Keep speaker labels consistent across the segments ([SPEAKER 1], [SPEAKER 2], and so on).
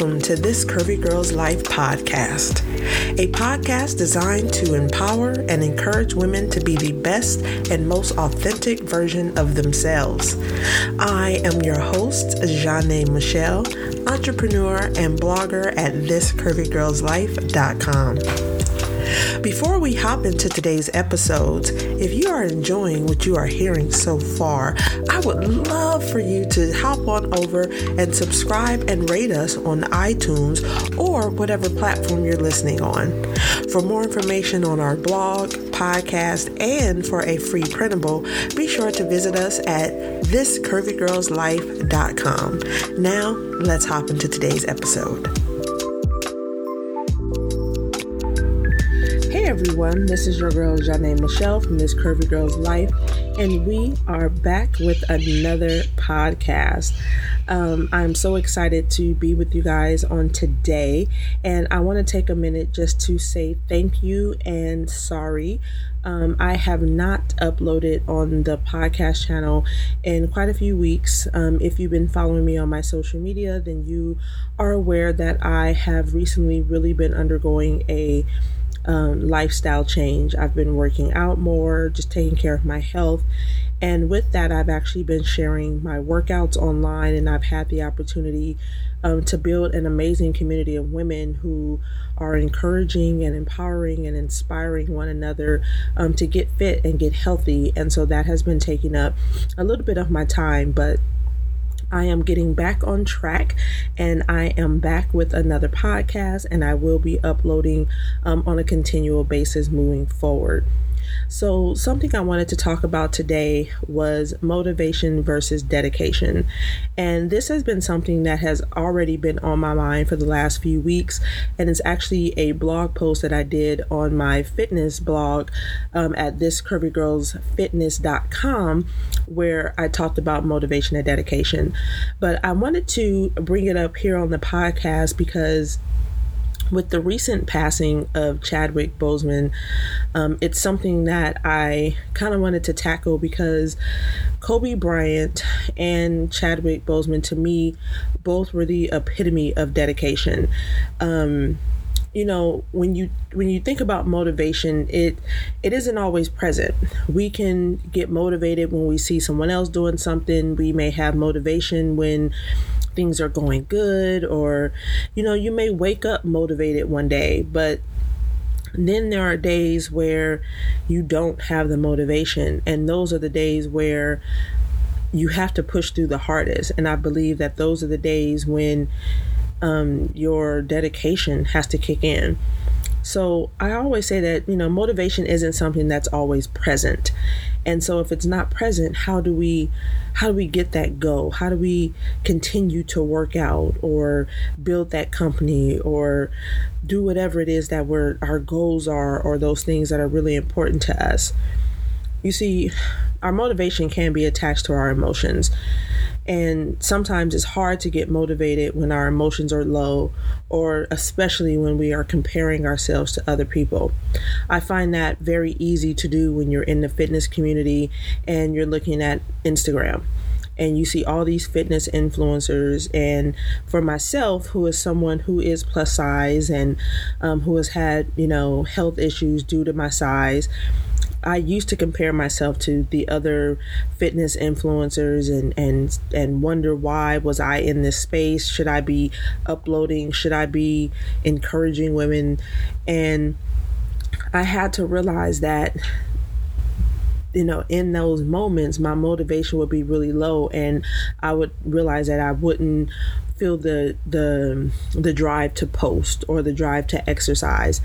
[SPEAKER 1] welcome to this Curvy Girls Life podcast, a podcast designed to empower and encourage women to be the best and most authentic version of themselves. I am your host, Jeanne Michelle, entrepreneur and blogger at thiscurvygirlslife.com. Before we hop into today's episodes, if you are enjoying what you are hearing so far, I would love for you to hop on over and subscribe and rate us on iTunes or whatever platform you're listening on. For more information on our blog, podcast, and for a free printable, be sure to visit us at thiscurvygirlslife.com. Now, let's hop into today's episode. Everyone. This is your girl, Janae Michelle from This Curvy Girl's Life, and we are back with another podcast. Um, I'm so excited to be with you guys on today, and I want to take a minute just to say thank you and sorry. Um, I have not uploaded on the podcast channel in quite a few weeks. Um, if you've been following me on my social media, then you are aware that I have recently really been undergoing a um, lifestyle change. I've been working out more, just taking care of my health. And with that, I've actually been sharing my workouts online, and I've had the opportunity um, to build an amazing community of women who are encouraging and empowering and inspiring one another um, to get fit and get healthy. And so that has been taking up a little bit of my time, but I am getting back on track and I am back with another podcast, and I will be uploading um, on a continual basis moving forward. So, something I wanted to talk about today was motivation versus dedication. And this has been something that has already been on my mind for the last few weeks. And it's actually a blog post that I did on my fitness blog um, at thiscurvygirlsfitness.com where I talked about motivation and dedication. But I wanted to bring it up here on the podcast because with the recent passing of Chadwick Boseman, um, it's something that I kind of wanted to tackle because Kobe Bryant and Chadwick Boseman, to me, both were the epitome of dedication. Um, you know when you when you think about motivation it it isn't always present we can get motivated when we see someone else doing something we may have motivation when things are going good or you know you may wake up motivated one day but then there are days where you don't have the motivation and those are the days where you have to push through the hardest and i believe that those are the days when um, your dedication has to kick in so I always say that, you know, motivation isn't something that's always present. And so if it's not present, how do we how do we get that go? How do we continue to work out or build that company or do whatever it is that we're our goals are or those things that are really important to us? You see, our motivation can be attached to our emotions. And sometimes it's hard to get motivated when our emotions are low, or especially when we are comparing ourselves to other people. I find that very easy to do when you're in the fitness community and you're looking at Instagram and you see all these fitness influencers. And for myself, who is someone who is plus size and um, who has had, you know, health issues due to my size, I used to compare myself to the other fitness influencers and and and wonder why was I in this space? Should I be uploading? Should I be encouraging women? And I had to realize that you know in those moments my motivation would be really low and I would realize that I wouldn't feel the the the drive to post or the drive to exercise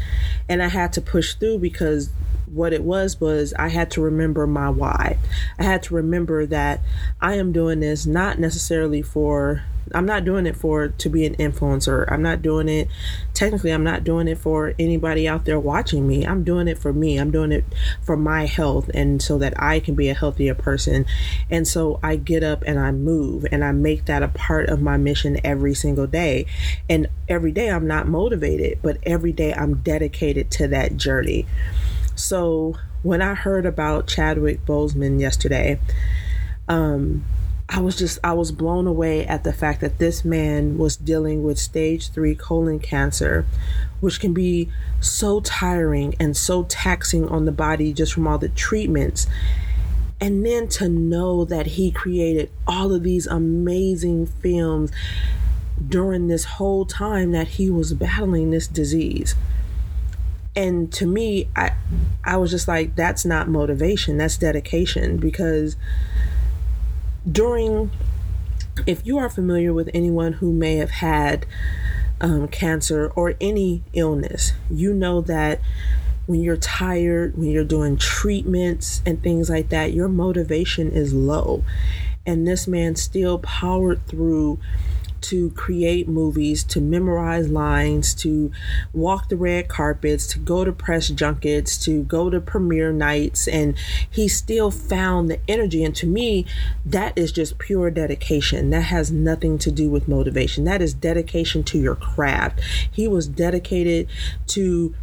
[SPEAKER 1] and I had to push through because what it was was I had to remember my why. I had to remember that I am doing this not necessarily for I'm not doing it for to be an influencer. I'm not doing it technically I'm not doing it for anybody out there watching me. I'm doing it for me. I'm doing it for my health and so that I can be a healthier person. And so I get up and I move and I make that a part of my mission every single day. And every day I'm not motivated, but every day I'm dedicated to that journey. So when I heard about Chadwick Boseman yesterday, um, I was just, I was blown away at the fact that this man was dealing with stage three colon cancer, which can be so tiring and so taxing on the body just from all the treatments. And then to know that he created all of these amazing films during this whole time that he was battling this disease. And to me, I I was just like, that's not motivation, that's dedication because during if you are familiar with anyone who may have had um, cancer or any illness, you know that when you're tired, when you're doing treatments and things like that, your motivation is low. And this man still powered through to create movies, to memorize lines, to walk the red carpets, to go to press junkets, to go to premiere nights. And he still found the energy. And to me, that is just pure dedication. That has nothing to do with motivation. That is dedication to your craft. He was dedicated to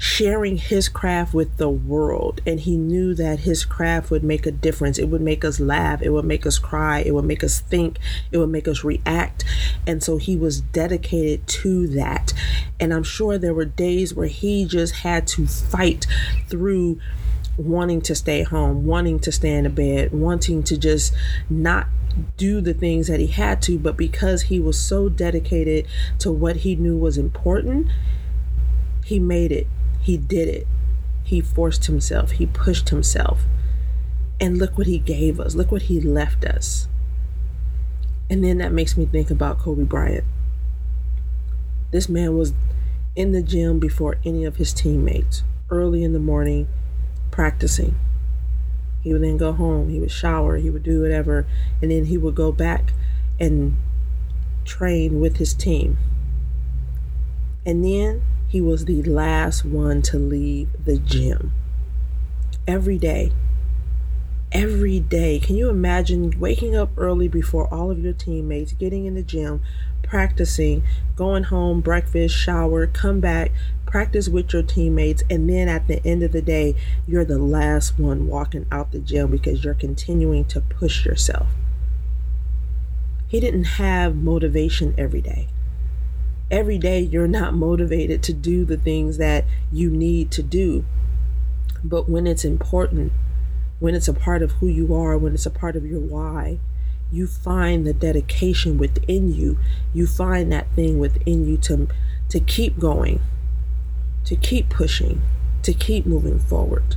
[SPEAKER 1] sharing his craft with the world. And he knew that his craft would make a difference. It would make us laugh. It would make us cry. It would make us think. It would make us react. And so he was dedicated to that. And I'm sure there were days where he just had to fight through wanting to stay home, wanting to stay in bed, wanting to just not do the things that he had to, but because he was so dedicated to what he knew was important, he made it he did it. He forced himself, he pushed himself. And look what he gave us. Look what he left us. And then that makes me think about Kobe Bryant. This man was in the gym before any of his teammates, early in the morning, practicing. He would then go home, he would shower, he would do whatever, and then he would go back and train with his team. And then he was the last one to leave the gym. Every day. Every day. Can you imagine waking up early before all of your teammates, getting in the gym, practicing, going home, breakfast, shower, come back, practice with your teammates, and then at the end of the day, you're the last one walking out the gym because you're continuing to push yourself. He didn't have motivation every day every day you're not motivated to do the things that you need to do. But when it's important, when it's a part of who you are, when it's a part of your why, you find the dedication within you. You find that thing within you to to keep going, to keep pushing, to keep moving forward.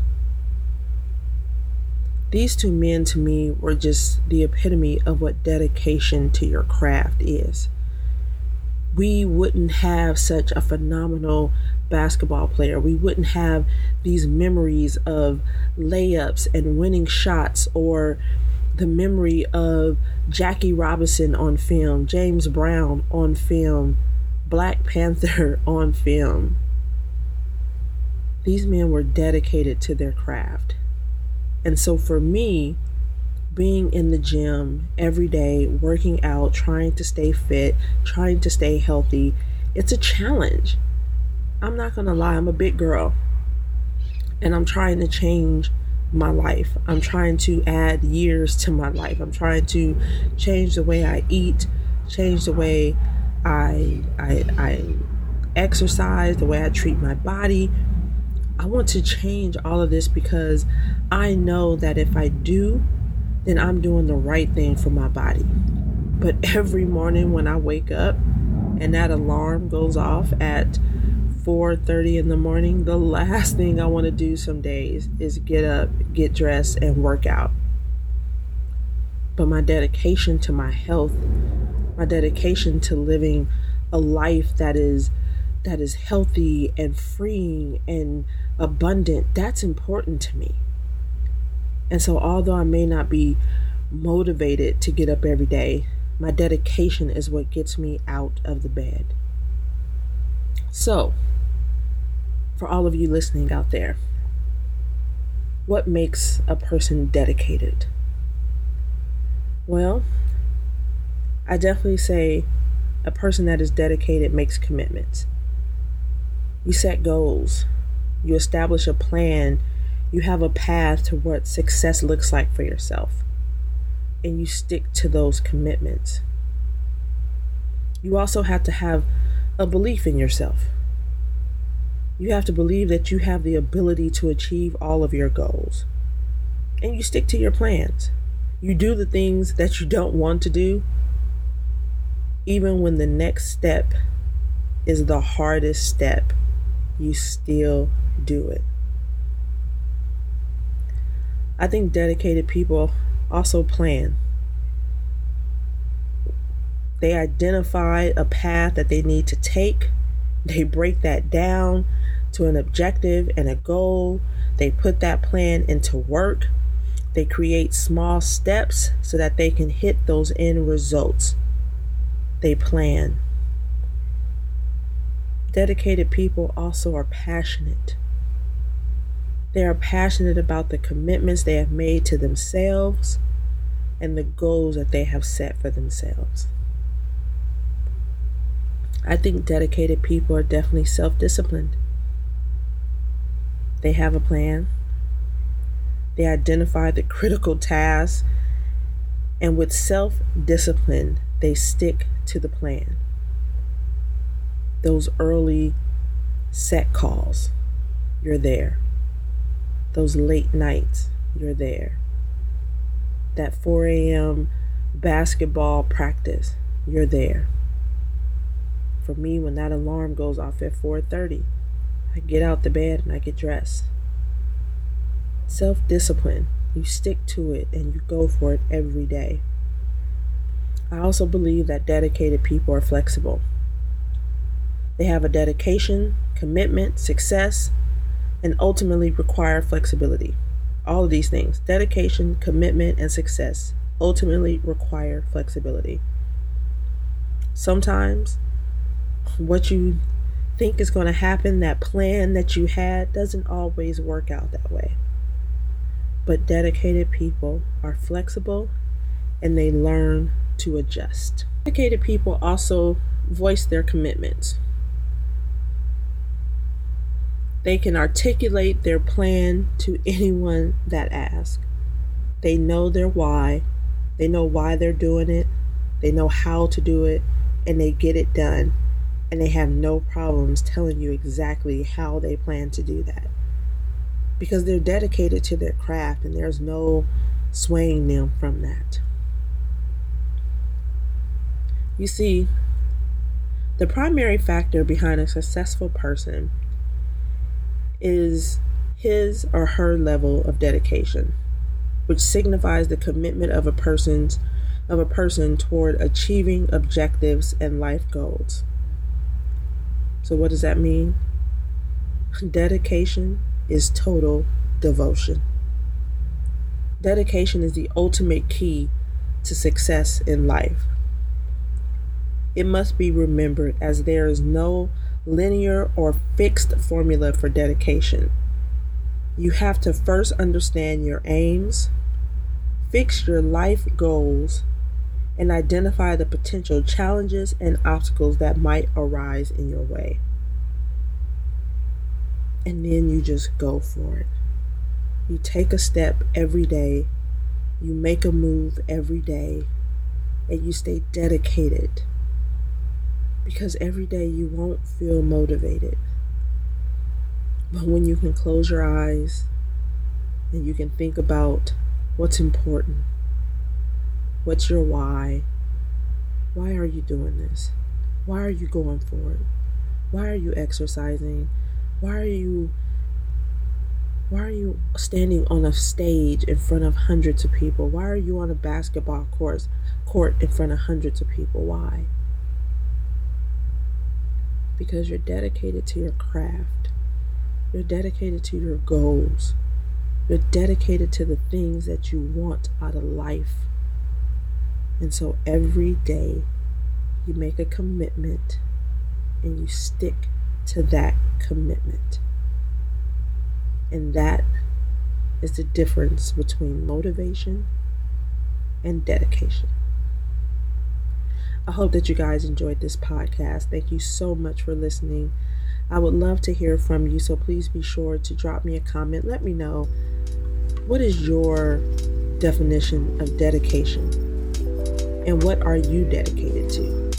[SPEAKER 1] These two men to me were just the epitome of what dedication to your craft is we wouldn't have such a phenomenal basketball player. We wouldn't have these memories of layups and winning shots or the memory of Jackie Robinson on film, James Brown on film, Black Panther on film. These men were dedicated to their craft. And so for me, being in the gym every day, working out, trying to stay fit, trying to stay healthy, it's a challenge. I'm not going to lie, I'm a big girl. And I'm trying to change my life. I'm trying to add years to my life. I'm trying to change the way I eat, change the way I I I exercise, the way I treat my body. I want to change all of this because I know that if I do then I'm doing the right thing for my body. But every morning when I wake up and that alarm goes off at 4:30 in the morning, the last thing I want to do some days is get up, get dressed and work out. But my dedication to my health, my dedication to living a life that is that is healthy and freeing and abundant, that's important to me. And so, although I may not be motivated to get up every day, my dedication is what gets me out of the bed. So, for all of you listening out there, what makes a person dedicated? Well, I definitely say a person that is dedicated makes commitments. You set goals, you establish a plan you have a path to what success looks like for yourself. and you stick to those commitments. You also have to have a belief in yourself. You have to believe that you have the ability to achieve all of your goals. And you stick to your plans. You do the things that you don't want to do, even when the next step is the hardest step, you still do it. I think dedicated people also plan. They identify a path that they need to take, they break that down to an objective and a goal, they put that plan into work they create small steps so that they can hit those end results. They plan. Dedicated people also are passionate. They are passionate about the commitments they have made to themselves and the goals that they have set for themselves. I think dedicated people are definitely self disciplined. They have a plan, they identify the critical tasks, and with self discipline, they stick to the plan. Those early set calls, you're there. Those late nights, you're there. That 4 a.m. basketball practice, you're there. For me, when that alarm goes off at 4:30, I get out the bed and I get dressed. Self discipline. You stick to it and you go for it every day. I also believe that dedicated people are flexible. They have a dedication, commitment, success, and ultimately require flexibility. All of these things dedication, commitment, and success ultimately require flexibility. Sometimes what you think is going to happen, that plan that you had, doesn't always work out that way. But dedicated people are flexible and they learn to adjust. Dedicated people also voice their commitments. They can articulate their plan to anyone that asks. They know their why, they know why they're doing it, they know how to do it, and they get it done. And they have no problems telling you exactly how they plan to do that because they're dedicated to their craft and there's no swaying them from that. You see, the primary factor behind a successful person is his or her level of dedication, which signifies the commitment of a person's of a person toward achieving objectives and life goals. So what does that mean? Dedication is total devotion. Dedication is the ultimate key to success in life. It must be remembered as there is no linear or fixed formula for dedication. You have to first understand your aims, fix your life goals, and identify the potential challenges and obstacles that might arise in your way and then you just go for it. You take a step every day, you make a move every day, and you stay dedicated. Because every day you won't feel motivated. But when you can close your eyes and you can think about what's important, what's your why, why are you doing this? Why are you going for it? Why are you exercising? why are you why are you standing on a stage in front of hundreds of people? Why are you on a basketball court court in front of hundreds of people? Why? Because you're dedicated to your craft. You're dedicated to your goals. You're dedicated to the things that you want out of life. And so every day you make a commitment and you stick to that commitment. And that is the difference between motivation and dedication. I hope that you guys enjoyed this podcast. Thank you so much for listening. I would love to hear from you, so please be sure to drop me a comment. Let me know what is your definition of dedication? And what are you dedicated to?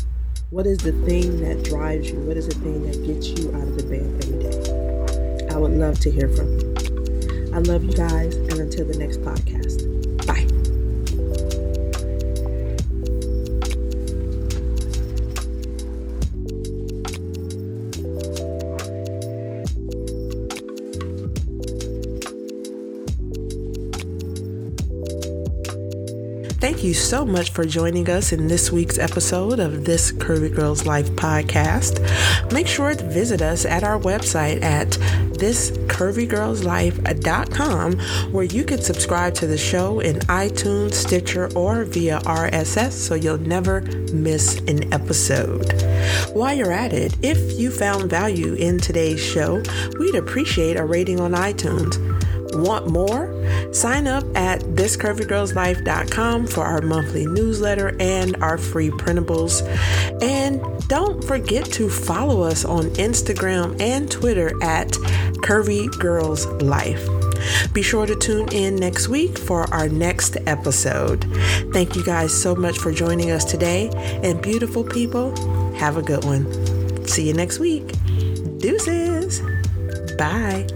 [SPEAKER 1] What is the thing that drives you? What is the thing that gets you out of the bed every day? I would love to hear from you. I love you guys, and until the next podcast. Thank you so much for joining us in this week's episode of This Curvy Girl's Life podcast. Make sure to visit us at our website at thiscurvygirlslife.com where you can subscribe to the show in iTunes, Stitcher, or via RSS so you'll never miss an episode. While you're at it, if you found value in today's show, we'd appreciate a rating on iTunes. Want more? Sign up at thiscurvygirlslife.com for our monthly newsletter and our free printables. And don't forget to follow us on Instagram and Twitter at Curvy Girls Life. Be sure to tune in next week for our next episode. Thank you guys so much for joining us today. And beautiful people, have a good one. See you next week. Deuces. Bye.